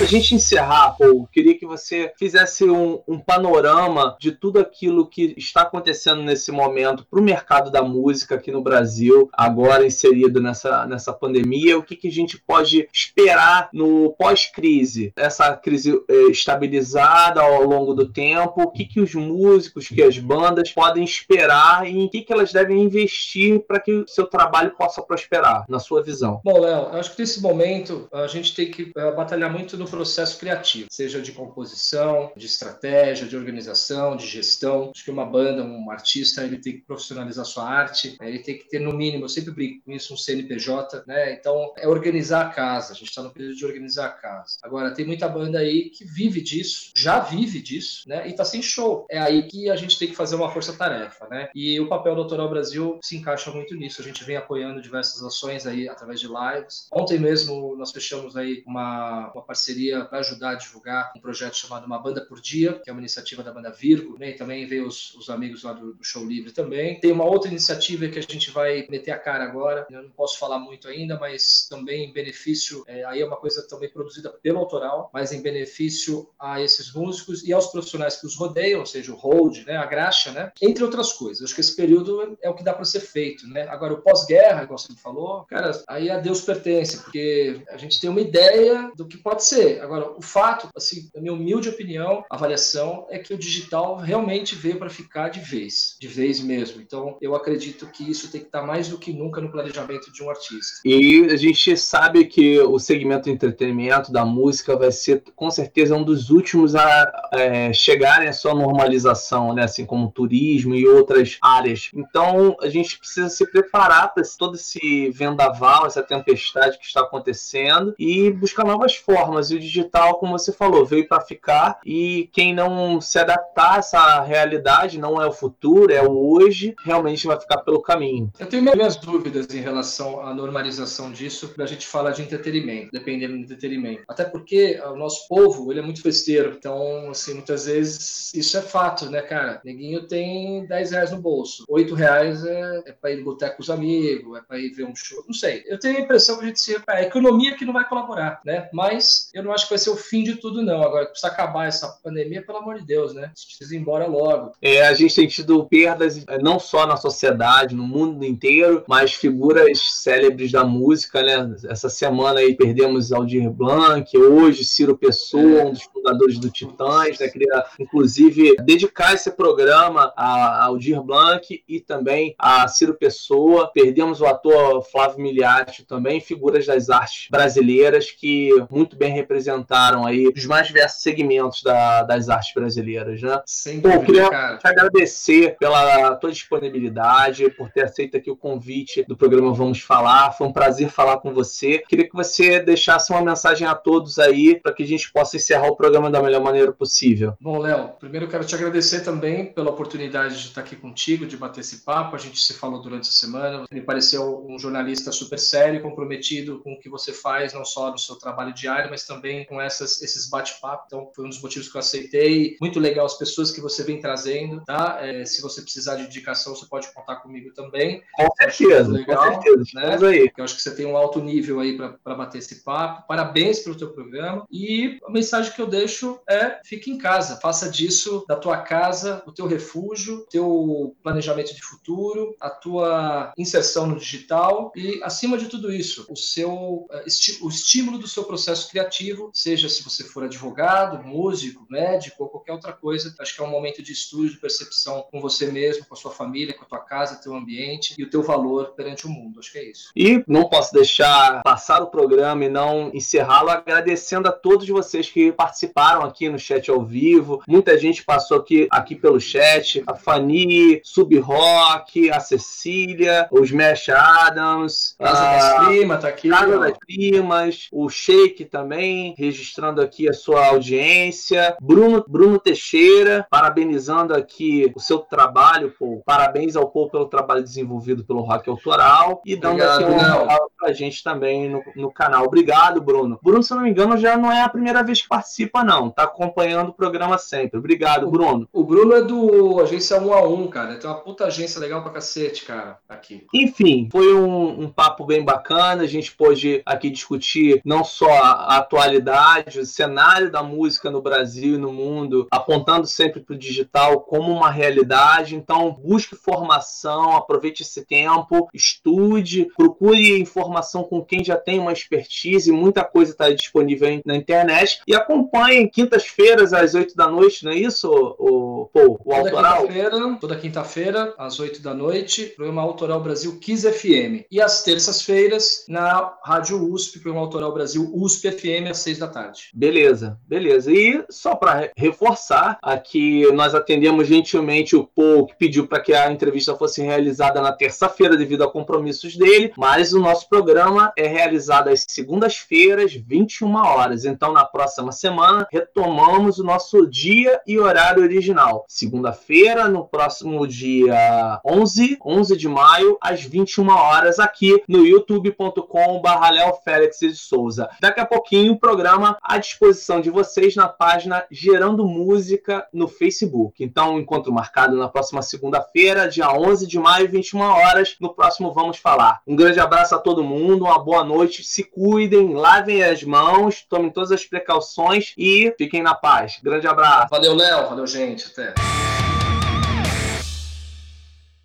[SPEAKER 1] Pra gente encerrar, Paul, queria que você fizesse um, um, panorama de tudo aquilo que está acontecendo nesse momento para o mercado da música aqui no Brasil, agora inserido nessa, nessa pandemia. O que, que a gente pode esperar no pós-crise? Essa crise é, estabilizada ao longo do tempo, o que, que os músicos, que as bandas podem esperar e em que, que elas devem investir para que o seu trabalho possa prosperar, na sua visão?
[SPEAKER 2] Bom, Léo, acho que nesse momento a gente tem que uh, batalhar muito no processo criativo, seja de composição, de estratégia, de organização, de gestão. Acho que uma banda, um artista, ele tem que profissionalizar sua arte, né? ele tem que ter, no mínimo, eu sempre brinco com isso, um CNPJ, né? Então, é organizar a casa. A gente está no período de organizar a casa. Agora, tem muita banda aí que vive disso, já vive disso, né? E tá sem show. É aí que a gente tem que fazer uma força-tarefa, né? E o papel do Autoral Brasil se encaixa muito nisso. A gente vem apoiando diversas ações aí através de lives. Ontem mesmo nós fechamos aí uma, uma parceria parceria para ajudar a divulgar um projeto chamado Uma Banda por Dia, que é uma iniciativa da banda Virgo, né? e também veio os, os amigos lá do, do, Show Livre também. Tem uma outra iniciativa que a gente vai meter a cara agora, eu não posso falar muito ainda, mas também em benefício, é, aí é uma coisa também produzida pelo autoral, mas em benefício a esses músicos e aos profissionais que os rodeiam, ou seja, o hold, né? a graxa, né? entre outras coisas. Acho que esse período é o que dá para ser feito. Né? Agora, o pós-guerra, igual você me falou, cara, aí a Deus pertence, porque a gente tem uma ideia do que pode ser, Agora, o fato, assim, na minha humilde opinião, avaliação, é que o digital realmente veio para ficar de vez, de vez mesmo. Então, eu acredito que isso tem que estar mais do que nunca no planejamento de um artista.
[SPEAKER 1] E a gente sabe que o segmento do entretenimento, da música, vai ser com certeza um dos últimos a é, chegarem à sua normalização, né? assim como turismo e outras áreas. Então, a gente precisa se preparar para todo esse vendaval, essa tempestade que está acontecendo e buscar novas formas. E digital, como você falou, veio para ficar e quem não se adaptar a essa realidade não é o futuro, é o hoje, realmente vai ficar pelo caminho.
[SPEAKER 2] Eu tenho minhas dúvidas em relação à normalização disso, a gente fala de entretenimento, dependendo do entretenimento. Até porque o nosso povo, ele é muito festeiro, então, assim, muitas vezes isso é fato, né, cara? Neguinho tem 10 reais no bolso, 8 reais é, é para ir no boteco com os amigos, é para ir ver um show, não sei. Eu tenho a impressão que a gente se... É a economia que não vai colaborar, né? Mas eu não acho que vai ser o fim de tudo, não. Agora, precisa acabar essa pandemia, pelo amor de Deus, né? Precisa ir embora logo.
[SPEAKER 1] É, a gente tem tido perdas é, não só na sociedade, no mundo inteiro, mas figuras célebres da música, né? Essa semana aí perdemos Aldir Blanc, hoje Ciro Pessoa, é. um dos fundadores do Titãs, né? Queria, inclusive, dedicar esse programa a Aldir Blanc e também a Ciro Pessoa. Perdemos o ator Flávio Miliati também, figuras das artes brasileiras que muito bem representaram aí os mais diversos segmentos da, das artes brasileiras, né?
[SPEAKER 2] Sem dúvida, Pô,
[SPEAKER 1] queria cara. te agradecer pela tua disponibilidade, por ter aceito aqui o convite do programa Vamos Falar. Foi um prazer falar com você. Queria que você deixasse uma mensagem a todos aí para que a gente possa encerrar o programa da melhor maneira possível.
[SPEAKER 2] Bom, Léo, primeiro eu quero te agradecer também pela oportunidade de estar aqui contigo, de bater esse papo. A gente se falou durante a semana. Me pareceu um jornalista super sério, comprometido com o que você faz, não só no seu trabalho diário, mas também com essas, esses bate-papos. Então, foi um dos motivos que eu aceitei. Muito legal as pessoas que você vem trazendo, tá? É, se você precisar de indicação, você pode contar comigo também.
[SPEAKER 1] Com certeza, legal, com certeza.
[SPEAKER 2] Né? Aí. Eu acho que você tem um alto nível aí para bater esse papo. Parabéns pelo teu programa. E a mensagem que eu deixo é: fique em casa. Faça disso da tua casa o teu refúgio, teu planejamento de futuro, a tua inserção no digital e, acima de tudo isso, o seu eh, o estímulo do seu processo criativo, seja se você for advogado, músico, médico ou qualquer outra coisa. Acho que é um momento de estudo, de percepção com você mesmo, com a sua família, com a tua casa, teu ambiente e o teu valor perante o mundo. Acho que é isso.
[SPEAKER 1] E não posso deixar passar o programa e não encerrá-lo agradecendo a todos vocês que participaram aqui no chat ao vivo. Muita gente passou aqui, aqui pelo chat. A Fanny, Sub Rock, a Cecília, os Mesh Adams.
[SPEAKER 2] Casa a... das Primas tá aqui.
[SPEAKER 1] Casa ó. das Primas. O Shake também, registrando aqui a sua audiência. Bruno, Bruno Teixeira, parabenizando aqui o seu trabalho, pô. Parabéns ao povo pelo trabalho desenvolvido pelo Rock Autoral. E dando Obrigado, aqui um pra gente também no, no canal. Obrigado, Bruno. Bruno, se não me engano, já não é a primeira vez que participa, não. Tá acompanhando o programa sempre. Obrigado,
[SPEAKER 2] o,
[SPEAKER 1] Bruno.
[SPEAKER 2] O Bruno é do Agência 1 a 1, cara. Tem uma puta agência legal pra cacete, cara, aqui.
[SPEAKER 1] Enfim, foi um, um papo bem bacana. A gente pôde aqui discutir não só a atualidade, o cenário da música no Brasil e no mundo, apontando sempre pro digital como uma realidade. Então, busque formação, aproveite esse tempo, estude, procure informação com quem já tem uma expertise, muita coisa está disponível na internet. E acompanhe quintas-feiras às 8 da noite, não é isso, o, o, o autoral?
[SPEAKER 2] Quinta toda quinta-feira, às 8 da noite, programa Autoral Brasil Kiss FM. E às terças-feiras, na Rádio USP, programa Autoral Brasil USP FM, às 6 da tarde.
[SPEAKER 1] Beleza, beleza. E só para reforçar, aqui nós atendemos gentilmente o Paul, que pediu para que a entrevista fosse realizada na terça-feira devido a compromissos dele, mas o nosso programa é realizado às segundas-feiras, 21 horas. Então, na próxima semana, retomamos o nosso dia e horário original. Segunda-feira, no próximo dia 11, 11 de maio, às 21 horas, aqui no youtube.com.br Léo Félix de Souza. Daqui a pouquinho, o programa à disposição de vocês na página Gerando Música no Facebook. Então, encontro marcado na próxima segunda-feira, dia 11 de maio, 21 horas. No próximo, vamos falar. Um grande abraço a todo mundo, uma boa noite, se cuidem, lavem as mãos, tomem todas as precauções e fiquem na paz. Grande abraço.
[SPEAKER 2] Valeu, Léo. Valeu, gente. Até.